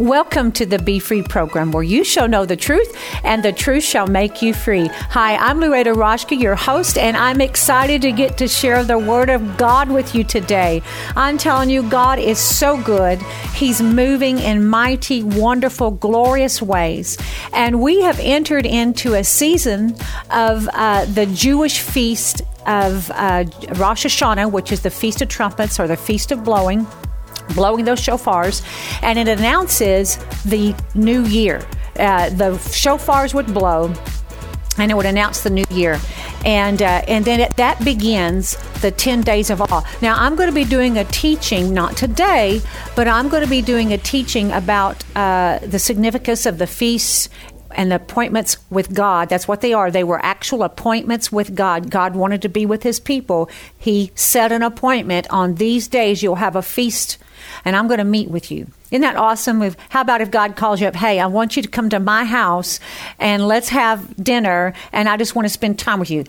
Welcome to the Be Free program where you shall know the truth and the truth shall make you free. Hi, I'm Loretta Roshka, your host, and I'm excited to get to share the Word of God with you today. I'm telling you, God is so good. He's moving in mighty, wonderful, glorious ways. And we have entered into a season of uh, the Jewish feast of uh, Rosh Hashanah, which is the Feast of Trumpets or the Feast of Blowing blowing those shofars, and it announces the new year. Uh, the shofars would blow, and it would announce the new year. And, uh, and then it, that begins the 10 days of awe. Now, I'm going to be doing a teaching, not today, but I'm going to be doing a teaching about uh, the significance of the feasts and the appointments with God. That's what they are. They were actual appointments with God. God wanted to be with his people. He set an appointment on these days. You'll have a feast and I'm going to meet with you. Isn't that awesome? If, how about if God calls you up, hey, I want you to come to my house and let's have dinner and I just want to spend time with you.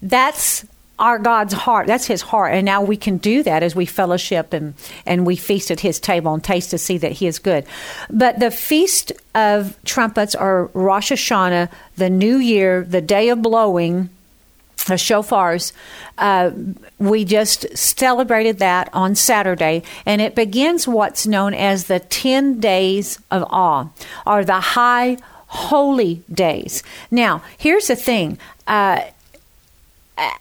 That's our God's heart. That's His heart. And now we can do that as we fellowship and, and we feast at His table and taste to see that He is good. But the Feast of Trumpets or Rosh Hashanah, the New Year, the Day of Blowing, the shofars. Uh, we just celebrated that on Saturday, and it begins what's known as the 10 days of awe, or the high holy days. Now, here's the thing. Uh,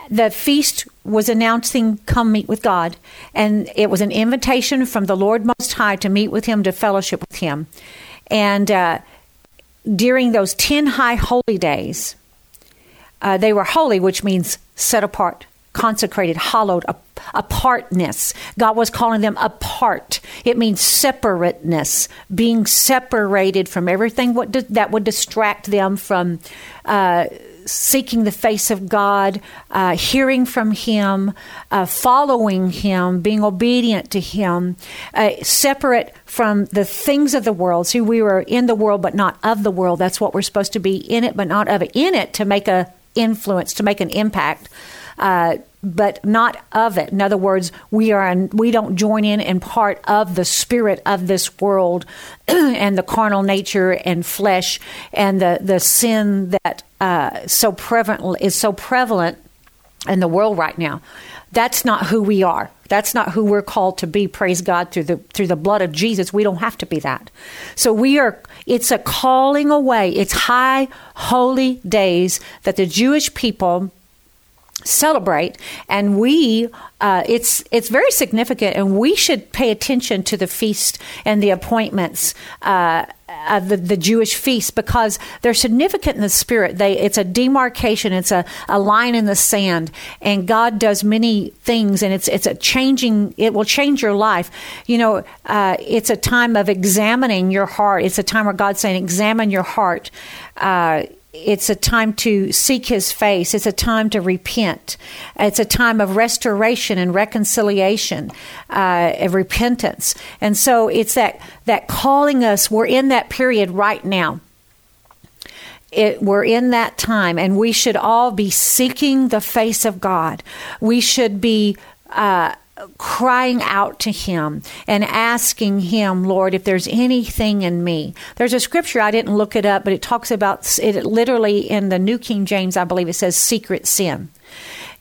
the feast was announcing, Come meet with God. And it was an invitation from the Lord Most High to meet with Him, to fellowship with Him. And uh, during those 10 high holy days, uh, they were holy, which means set apart, consecrated, hallowed, apartness. God was calling them apart. It means separateness, being separated from everything what that would distract them from. Uh, seeking the face of God, uh, hearing from Him, uh, following Him, being obedient to Him, uh, separate from the things of the world. See, we were in the world, but not of the world. That's what we're supposed to be in it, but not of it. In it to make a influence, to make an impact. Uh, but not of it. In other words, we are we don't join in and part of the spirit of this world and the carnal nature and flesh and the the sin that uh, so prevalent is so prevalent in the world right now. That's not who we are. That's not who we're called to be. Praise God through the through the blood of Jesus. We don't have to be that. So we are. It's a calling away. It's high holy days that the Jewish people celebrate and we uh, it's it's very significant and we should pay attention to the feast and the appointments uh, of the, the Jewish feast because they're significant in the spirit. They it's a demarcation, it's a, a line in the sand, and God does many things, and it's it's a changing. It will change your life. You know, uh, it's a time of examining your heart. It's a time where God's saying, "Examine your heart." It's a time to seek his face. It's a time to repent. It's a time of restoration and reconciliation, uh, of repentance. And so it's that, that calling us, we're in that period right now. It, we're in that time, and we should all be seeking the face of God. We should be uh, crying out to him and asking him, Lord, if there's anything in me. There's a scripture, I didn't look it up, but it talks about it literally in the New King James, I believe it says secret sin.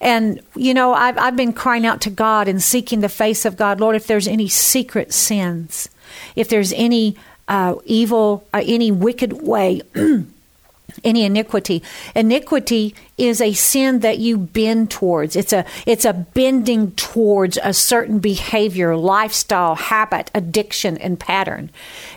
And, you know, I've, I've been crying out to God and seeking the face of God, Lord, if there's any secret sins, if there's any uh, evil, uh, any wicked way. any iniquity. Iniquity is a sin that you bend towards. It's a it's a bending towards a certain behavior lifestyle habit addiction and pattern.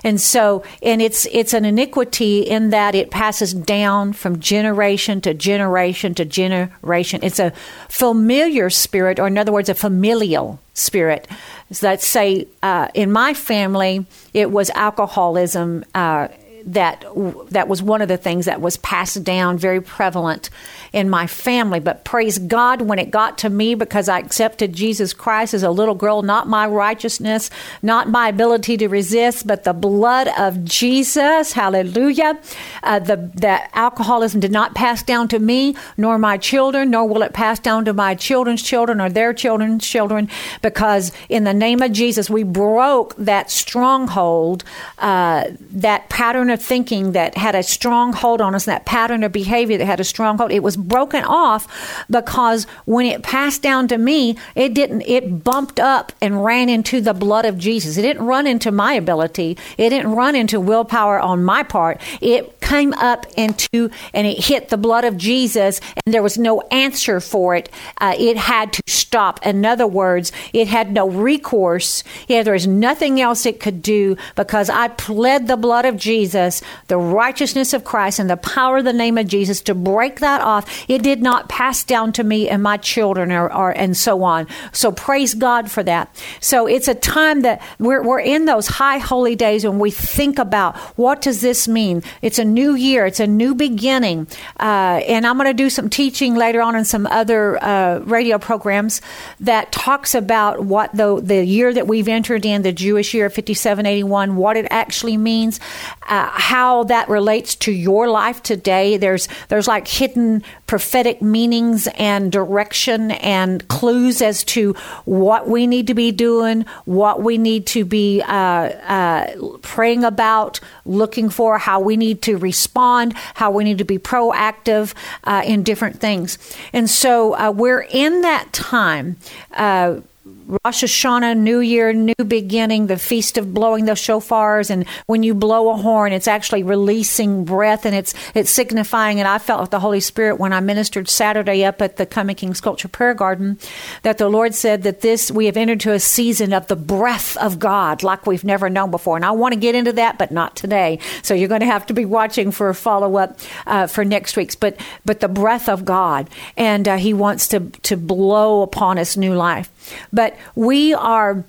And so and it's it's an iniquity in that it passes down from generation to generation to generation. It's a familiar spirit or in other words a familial spirit. So let's say uh, in my family it was alcoholism uh, that that was one of the things that was passed down very prevalent in my family. But praise god when it got to me because i accepted jesus christ as a little girl not my righteousness not my ability to resist but the blood of jesus hallelujah uh, the, the alcoholism did not pass down to me nor my children nor will it pass down to my children's children or their children's children because in the name of jesus we broke that stronghold uh, that pattern of thinking that had a strong hold on us, that pattern of behavior that had a strong hold, it was broken off because when it passed down to me, it didn't, it bumped up and ran into the blood of Jesus. It didn't run into my ability. It didn't run into willpower on my part. It came up into and it hit the blood of Jesus, and there was no answer for it. Uh, it had to stop. In other words, it had no recourse. Yeah, there was nothing else it could do because I pled the blood of Jesus, the righteousness of Christ, and the power of the name of Jesus to break that off. It did not pass down to me and my children, or, or and so on. So praise God for that. So it's a time that we're we're in those high holy days when we think about what does this mean. It's a new year. It's a new beginning. Uh, and I'm going to do some teaching later on in some other uh, radio programs that talks about what the, the year that we've entered in, the Jewish year 5781, what it actually means, uh, how that relates to your life today. There's, there's like hidden prophetic meanings and direction and clues as to what we need to be doing, what we need to be uh, uh, praying about, looking for, how we need to respond, how we need to be proactive uh, in different things. And so uh, we're in that time uh, Rosh Hashanah, New Year, New Beginning, the Feast of Blowing the Shofars, and when you blow a horn, it's actually releasing breath, and it's it's signifying. And I felt with the Holy Spirit when I ministered Saturday up at the Coming King Sculpture Prayer Garden, that the Lord said that this we have entered to a season of the breath of God like we've never known before. And I want to get into that, but not today. So you're going to have to be watching for a follow up uh, for next week's. But but the breath of God, and uh, He wants to to blow upon us new life. But we are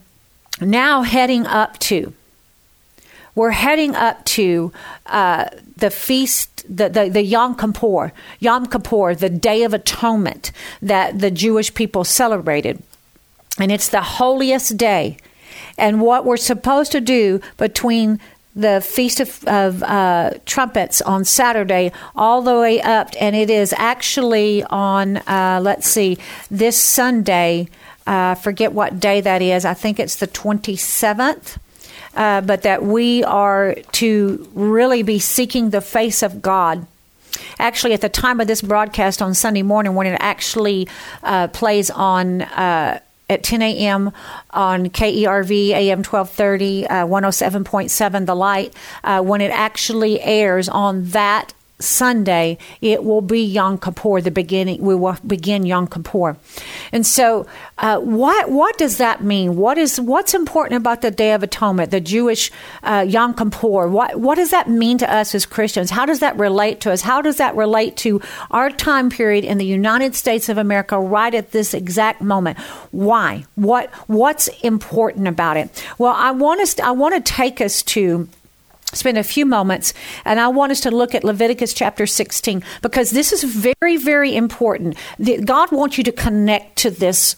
now heading up to, we're heading up to uh, the feast, the, the, the Yom Kippur, Yom Kippur, the Day of Atonement that the Jewish people celebrated. And it's the holiest day. And what we're supposed to do between the Feast of, of uh, Trumpets on Saturday all the way up, and it is actually on, uh, let's see, this Sunday uh, forget what day that is. I think it's the 27th. Uh, but that we are to really be seeking the face of God. Actually, at the time of this broadcast on Sunday morning, when it actually uh, plays on uh, at 10 a.m. on KERV AM 1230, uh, 107.7 The Light, uh, when it actually airs on that Sunday, it will be Yom Kippur, the beginning. We will begin Yom Kippur, and so uh, what what does that mean? What is what's important about the Day of Atonement, the Jewish uh, Yom Kippur? What what does that mean to us as Christians? How does that relate to us? How does that relate to our time period in the United States of America right at this exact moment? Why? What what's important about it? Well, I want us. I want to take us to spend a few moments and I want us to look at Leviticus chapter 16 because this is very, very important. God wants you to connect to this.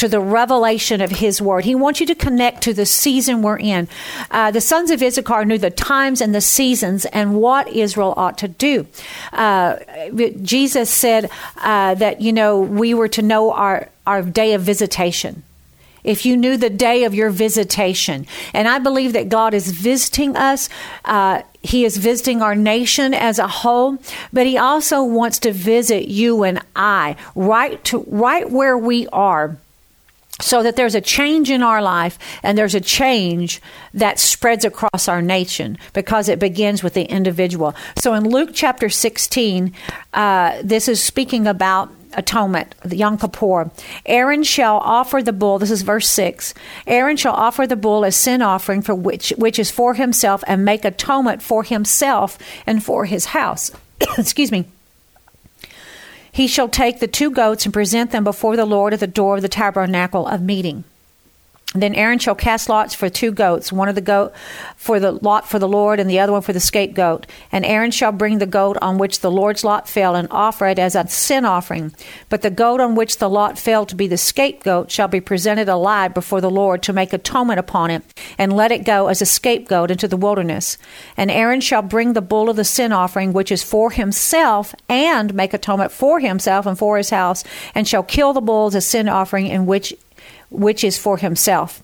To the revelation of His Word. He wants you to connect to the season we're in. Uh, the sons of Issachar knew the times and the seasons and what Israel ought to do. Uh, Jesus said uh, that, you know, we were to know our, our day of visitation if you knew the day of your visitation. And I believe that God is visiting us. Uh, he is visiting our nation as a whole, but He also wants to visit you and I right to right where we are so that there's a change in our life and there's a change that spreads across our nation because it begins with the individual. So in Luke chapter 16, uh, this is speaking about atonement, the Yom Kippur. Aaron shall offer the bull. This is verse six. Aaron shall offer the bull as sin offering for which which is for himself, and make atonement for himself and for his house. Excuse me. He shall take the two goats and present them before the Lord at the door of the tabernacle of meeting. Then Aaron shall cast lots for two goats, one of the goat for the lot for the Lord, and the other one for the scapegoat. And Aaron shall bring the goat on which the Lord's lot fell, and offer it as a sin offering. But the goat on which the lot fell to be the scapegoat shall be presented alive before the Lord to make atonement upon it, and let it go as a scapegoat into the wilderness. And Aaron shall bring the bull of the sin offering, which is for himself, and make atonement for himself and for his house, and shall kill the bull as a sin offering, in which which is for himself.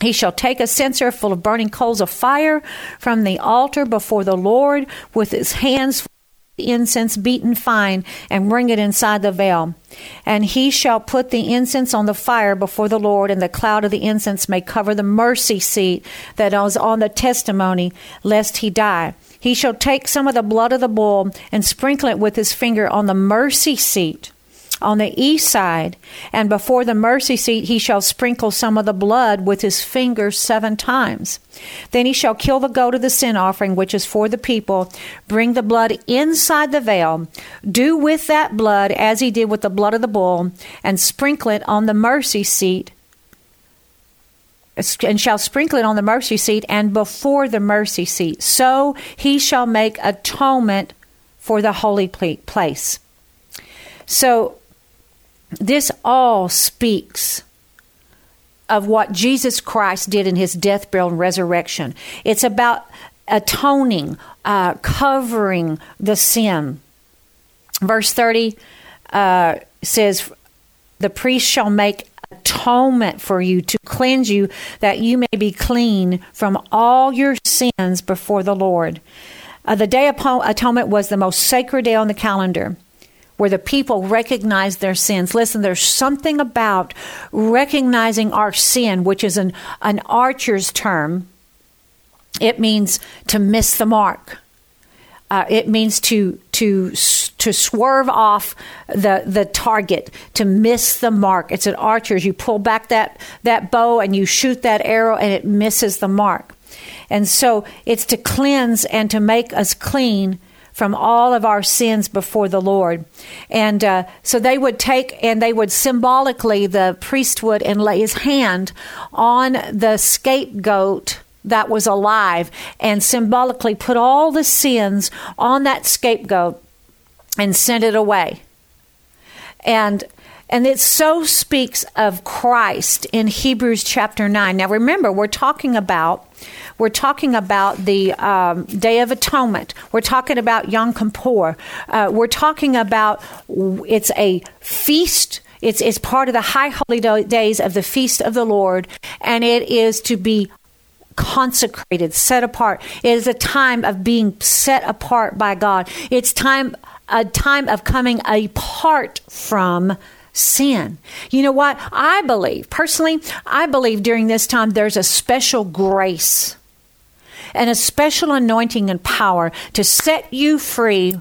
He shall take a censer full of burning coals of fire from the altar before the Lord with his hands incense beaten fine and bring it inside the veil. And he shall put the incense on the fire before the Lord, and the cloud of the incense may cover the mercy seat that is on the testimony, lest he die. He shall take some of the blood of the bull and sprinkle it with his finger on the mercy seat on the east side, and before the mercy seat he shall sprinkle some of the blood with his fingers seven times. Then he shall kill the goat of the sin offering, which is for the people, bring the blood inside the veil, do with that blood as he did with the blood of the bull, and sprinkle it on the mercy seat and shall sprinkle it on the mercy seat and before the mercy seat. So he shall make atonement for the holy place. So this all speaks of what Jesus Christ did in his death, burial, and resurrection. It's about atoning, uh, covering the sin. Verse 30 uh, says, The priest shall make atonement for you to cleanse you, that you may be clean from all your sins before the Lord. Uh, the Day of Atonement was the most sacred day on the calendar where the people recognize their sins. Listen, there's something about recognizing our sin, which is an, an archer's term. It means to miss the mark. Uh, it means to to to swerve off the the target, to miss the mark. It's an archer's. You pull back that that bow and you shoot that arrow, and it misses the mark. And so it's to cleanse and to make us clean from all of our sins before the Lord. And uh, so they would take and they would symbolically, the priest would and lay his hand on the scapegoat that was alive and symbolically put all the sins on that scapegoat and send it away. And and it so speaks of Christ in Hebrews chapter 9. Now remember, we're talking about we're talking about the um, Day of Atonement. We're talking about Yom Kippur. Uh, we're talking about it's a feast. It's, it's part of the high holy days of the feast of the Lord, and it is to be consecrated, set apart. It is a time of being set apart by God. It's time a time of coming apart from sin. You know what? I believe, personally, I believe during this time there's a special grace and a special anointing and power to set you free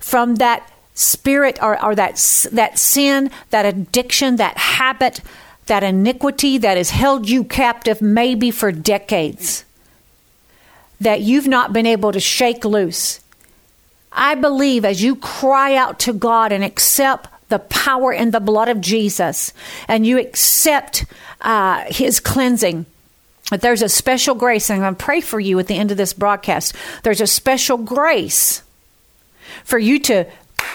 from that spirit or, or that, that sin, that addiction, that habit, that iniquity that has held you captive maybe for decades, that you've not been able to shake loose. I believe as you cry out to God and accept the power in the blood of Jesus and you accept uh, his cleansing, but there's a special grace, and I'm going to pray for you at the end of this broadcast. There's a special grace for you to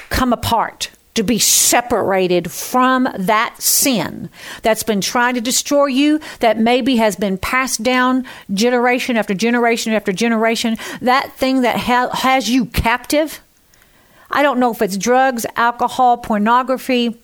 come apart, to be separated from that sin that's been trying to destroy you, that maybe has been passed down generation after generation after generation, that thing that ha- has you captive. I don't know if it's drugs, alcohol, pornography,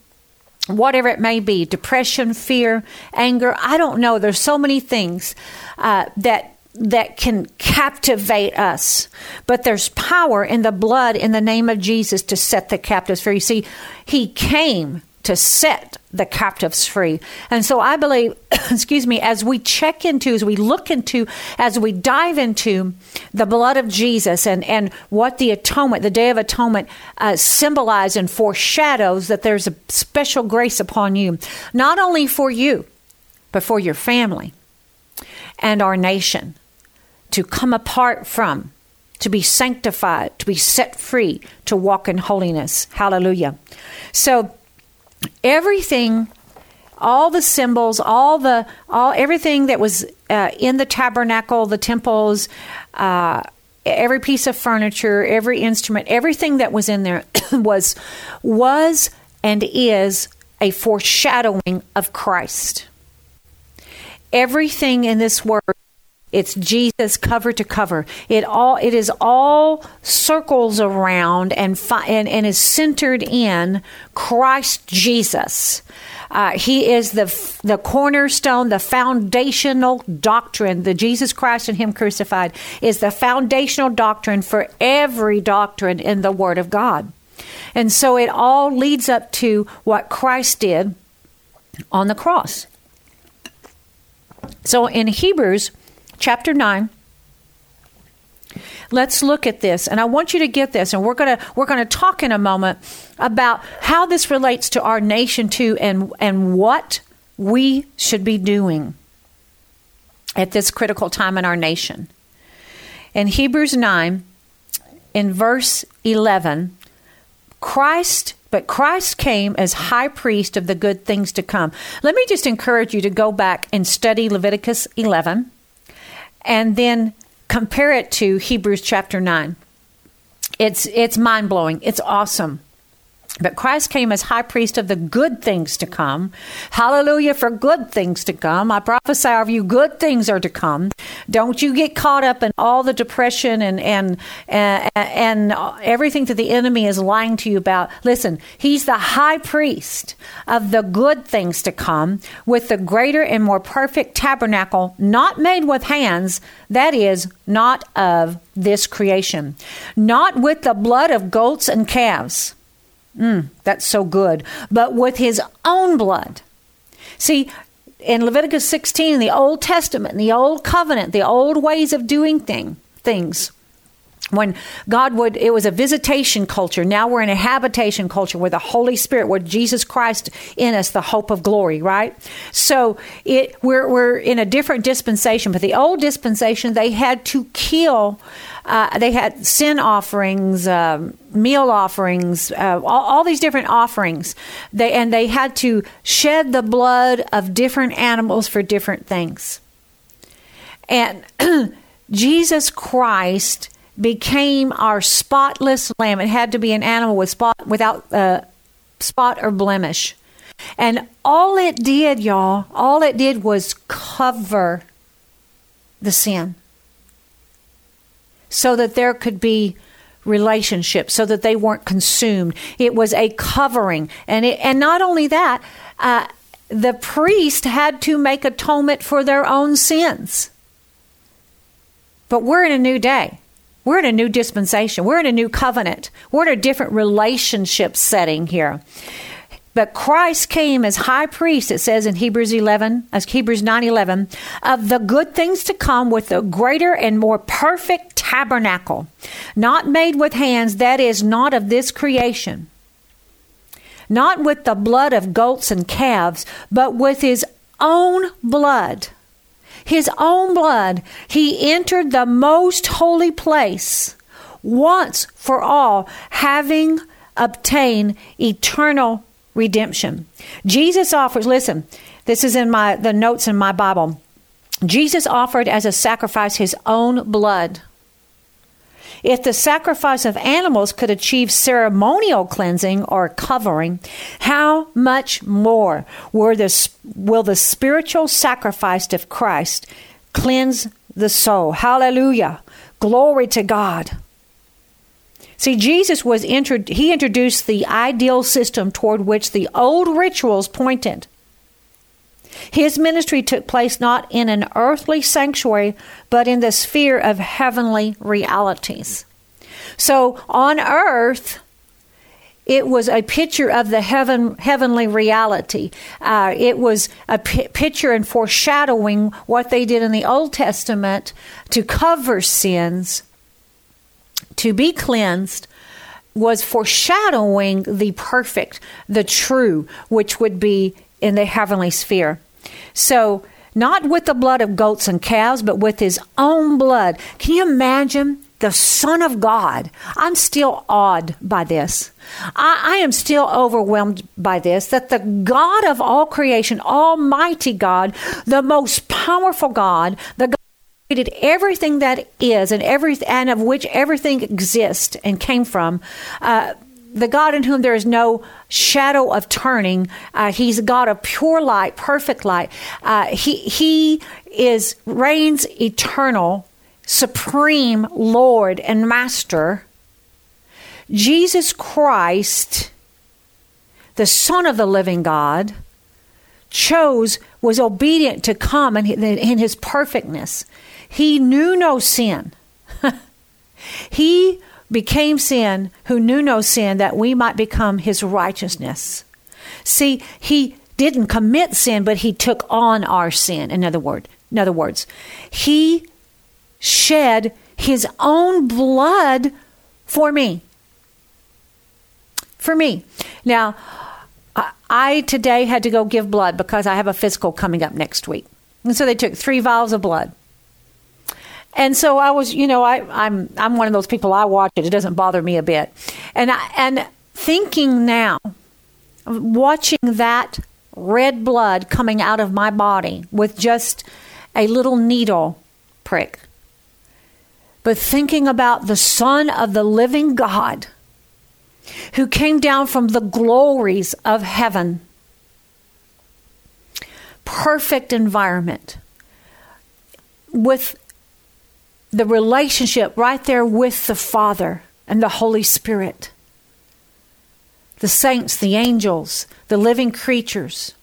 whatever it may be depression fear anger. I don't know. There's so many things uh, that that can captivate us. But there's power in the blood in the name of jesus to set the captives free. You see he came to set the captives free. And so I believe, excuse me, as we check into, as we look into, as we dive into the blood of Jesus and, and what the atonement, the Day of Atonement, uh, symbolizes and foreshadows that there's a special grace upon you, not only for you, but for your family and our nation to come apart from to be sanctified, to be set free, to walk in holiness. Hallelujah. So, everything all the symbols, all the all everything that was uh, in the tabernacle, the temples, uh, every piece of furniture, every instrument, everything that was in there was was and is a foreshadowing of Christ. Everything in this word it's Jesus cover to cover. It all it is all circles around and fi- and, and is centered in Christ Jesus. Uh, he is the the cornerstone, the foundational doctrine. The Jesus Christ and Him crucified is the foundational doctrine for every doctrine in the Word of God. And so it all leads up to what Christ did on the cross. So in Hebrews chapter 9, let's look at this and i want you to get this and we're going to we're to talk in a moment about how this relates to our nation too and and what we should be doing at this critical time in our nation. In hebrews 9 in verse 11 christ but Christ came as high priest of the good things to come. Let me just encourage you to go back and study Leviticus 11 and then compare it to Hebrews chapter 9. It's it's mind-blowing. It's awesome. But Christ came as high priest of the good things to come. Hallelujah for good things to come. I prophesy over you, good things are to come. Don't you get caught up in all the depression and and and, and everything that the enemy is lying to you about. Listen, he's the high priest of the good things to come with the greater and more perfect tabernacle, not made with hands, that is, not of this creation, not with the blood of goats and calves Mm, that's so good. But with his own blood. See, in Leviticus 16, in the Old Testament, in the Old Covenant, the old ways of doing thing, things, when God would, it was a visitation culture. Now we're in a habitation culture where the Holy Spirit, where Jesus Christ in us, the hope of glory, right? So it, we're, we're in a different dispensation. But the old dispensation, they had to kill, uh, they had sin offerings, um, meal offerings, uh, all, all, these different offerings. They, and they had to shed the blood of different animals for different things. And Jesus Christ became our spotless lamb. It had to be an animal with spot without uh, spot or blemish. And all it did, y'all, all it did was cover the sin so that there could be relationships so that they weren't consumed. It was a covering. And it, and not only that, uh, the priest had to make atonement for their own sins. But we're in a new day. We're in a new dispensation. We're in a new covenant. We're in a different relationship setting here. But Christ came as high priest, it says in Hebrews 11, as Hebrews 9 11, of the good things to come with a greater and more perfect tabernacle, not made with hands, that is, not of this creation, not with the blood of goats and calves, but with his own blood his own blood, he entered the most holy place once for all, having obtained eternal redemption. Jesus offers, listen, this is in my the notes in my Bible. Jesus offered as a sacrifice his own blood if the sacrifice of animals could achieve ceremonial cleansing or covering, how much more will the spiritual sacrifice of Christ cleanse the soul? Hallelujah. Glory to God. See, Jesus was entered, he introduced the ideal system toward which the old rituals pointed. His ministry took place not in an earthly sanctuary, but in the sphere of heavenly realities. So on earth, it was a picture of the heaven, heavenly reality. Uh, it was a p- picture and foreshadowing what they did in the Old Testament to cover sins, to be cleansed, was foreshadowing the perfect, the true, which would be in the heavenly sphere. So, not with the blood of goats and calves, but with his own blood. Can you imagine the Son of God. I'm still awed by this. I, I, am still overwhelmed by this that the God of all creation, Almighty God, the most powerful God, the God created everything that is and every and of which everything exists and came from. Uh, the God in whom there is no shadow of turning. Uh, he's a God of pure light, perfect light. Uh, he he is reigns eternal, supreme Lord and Master. Jesus Christ, the Son of the living God, chose was obedient to come in, in his perfectness. He knew no sin. he became sin who knew no sin that we might become his righteousness. See, he didn't commit sin, but he took on our sin. In other word, in other words, he shed his own blood for me. For me. Now, I today had to go give blood because I have a physical coming up next week. And so they took three vials of blood. And so I was, you know, I, I'm I'm one of those people. I watch it; it doesn't bother me a bit. And I, and thinking now, watching that red blood coming out of my body with just a little needle prick, but thinking about the Son of the Living God, who came down from the glories of heaven, perfect environment with the relationship right there with the Father and the Holy Spirit. The saints, the angels, the living creatures,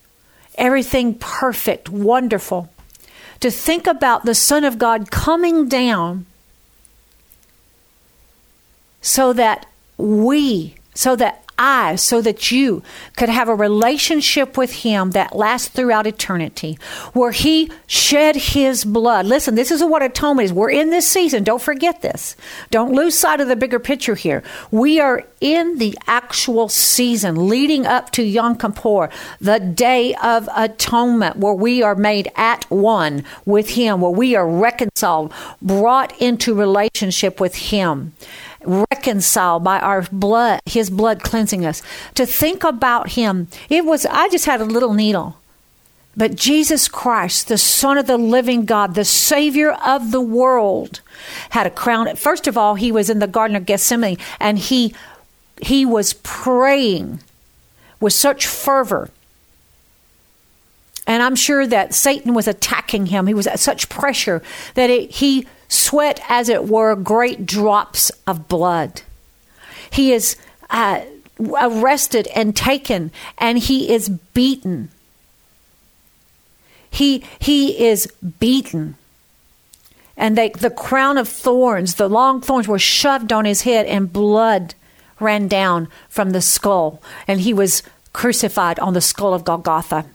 everything perfect, wonderful. To think about the Son of God coming down so that we, so that I so that you could have a relationship with Him that lasts throughout eternity, where He shed His blood. Listen, this is what atonement is. We're in this season. Don't forget this. Don't lose sight of the bigger picture here. We are in the actual season leading up to Yom Kippur, the day of atonement, where we are made at one with Him, where we are reconciled, brought into relationship with Him reconciled by our blood, his blood cleansing us. To think about him, it was, I just had a little needle. But Jesus Christ, the Son of the living God, the Savior of the world, had a crown. First of all, he was in the Garden of Gethsemane and he, he was praying with such fervor. And I'm sure that Satan was attacking him. He was at such pressure that it, he sweat, as it were, great drops of blood. He is uh, arrested and taken, and he is beaten. He, he is beaten. And they, the crown of thorns, the long thorns, were shoved on his head, and blood ran down from the skull. And he was crucified on the skull of Golgotha,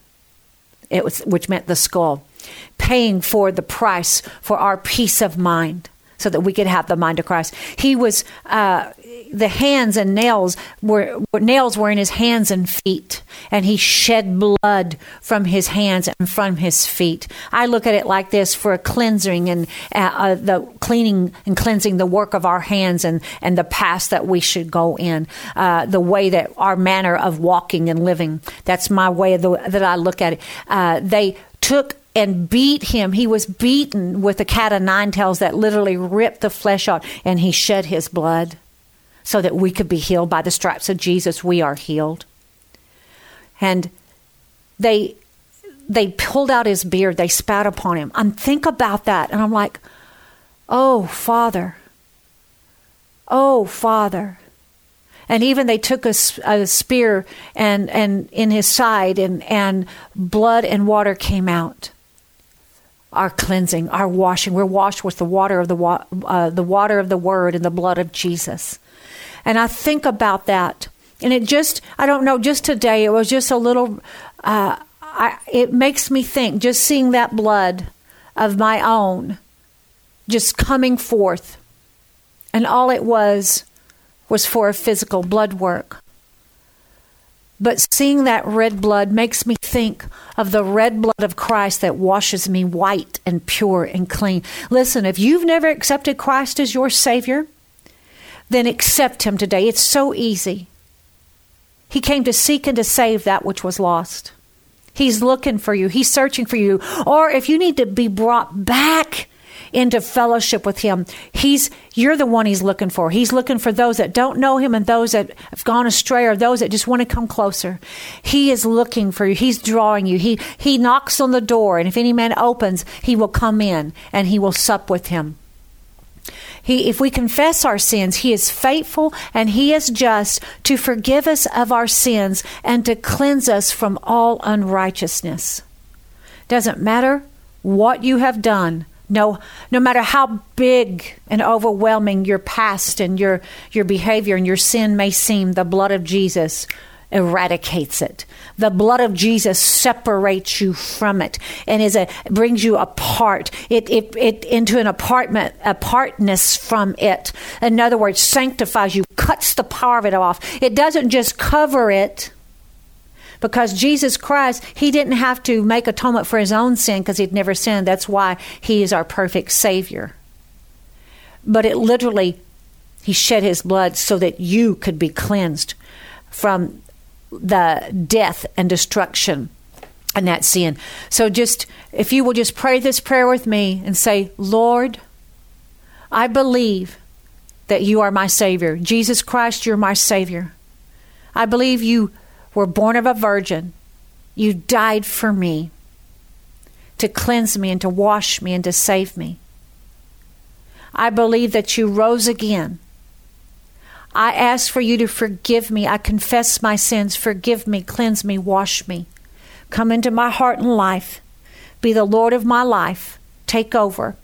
it was, which meant the skull paying for the price for our peace of mind so that we could have the mind of Christ. He was uh, the hands and nails were, nails were in his hands and feet, and he shed blood from his hands and from his feet. I look at it like this for a cleansing and uh, uh, the cleaning and cleansing the work of our hands and and the path that we should go in, uh, the way that our manner of walking and living. That's my way the, that I look at it. Uh, they took and beat him. He was beaten with a cat of nine tails that literally ripped the flesh out, and he shed his blood so that we could be healed. By the stripes of Jesus, we are healed. And they they pulled out his beard, they spat upon him. I'm think about that, and I'm like, oh Father, oh Father. And even they took a, a spear and, and in his side, and, and blood and water came out our cleansing, our washing. We're washed with the water of the wa- uh, the water of the Word and the blood of Jesus. And I think about that, and it just I don't know. Just today, it was just a little. Uh, I, it makes me think just seeing that blood of my own just coming forth, and all it was was for a physical blood work. But seeing that red blood makes me think of the red blood of Christ that washes me white and pure and clean. Listen, if you've never accepted Christ as your Savior, then accept Him today. It's so easy. He came to seek and to save that which was lost. He's looking for you, He's searching for you. Or if you need to be brought back into fellowship with him. He's you're the one he's looking for. He's looking for those that don't know him and those that have gone astray or those that just want to come closer. He is looking for you. He's drawing you. He he knocks on the door and if any man opens, he will come in and he will sup with him. He, if we confess our sins, He is faithful and He is just to forgive us of our sins and to cleanse us from all unrighteousness. Doesn't matter what you have done, no, no matter how big and overwhelming your past and your, your behavior and your sin may seem, the blood of Jesus eradicates it. The blood of Jesus separates you from it and is a brings you apart. It, it, it into an apartment apartness from it. In other words, sanctifies you, cuts the power of it off. It doesn't just cover it because Jesus Christ, he didn't have to make atonement for his own sin because he'd never sinned. That's why he is our perfect Savior. But it literally, he shed his blood so that you could be cleansed from the death and destruction and that sin. So just, if you will just pray this prayer with me and say, Lord, I believe that you are my Savior. Jesus Christ, you're my Savior. I believe you were born of a virgin. You died for me to cleanse me and to wash me and to save me. I believe that you rose again. I ask for you to forgive me. I confess my sins. Forgive me, cleanse me, wash me. Come into my heart and life. Be the Lord of my life. Take over.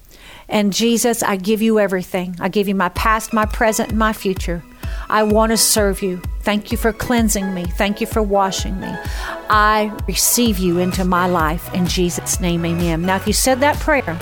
And Jesus, I give you everything. I give you my past, my present, and my future. I want to serve you. Thank you for cleansing me. Thank you for washing me. I receive you into my life in Jesus' name, amen. Now, if you said that prayer,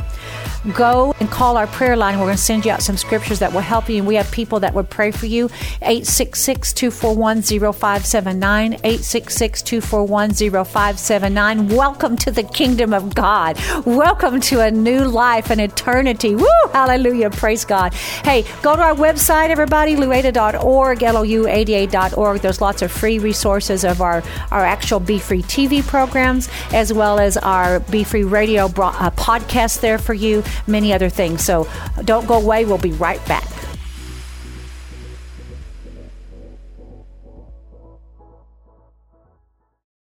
go and call our prayer line. We're going to send you out some scriptures that will help you. And we have people that would pray for you. 866 241 0579. 866 241 0579. Welcome to the kingdom of God. Welcome to a new life and eternity. Woo! Hallelujah. Praise God. Hey, go to our website, everybody, louada.org, L-O-U-A-D-A.org. There's lots of free resources of our, our actual Be Free TV programs, as well as our Be Free Radio uh, podcast there for you many other things. So don't go away. We'll be right back.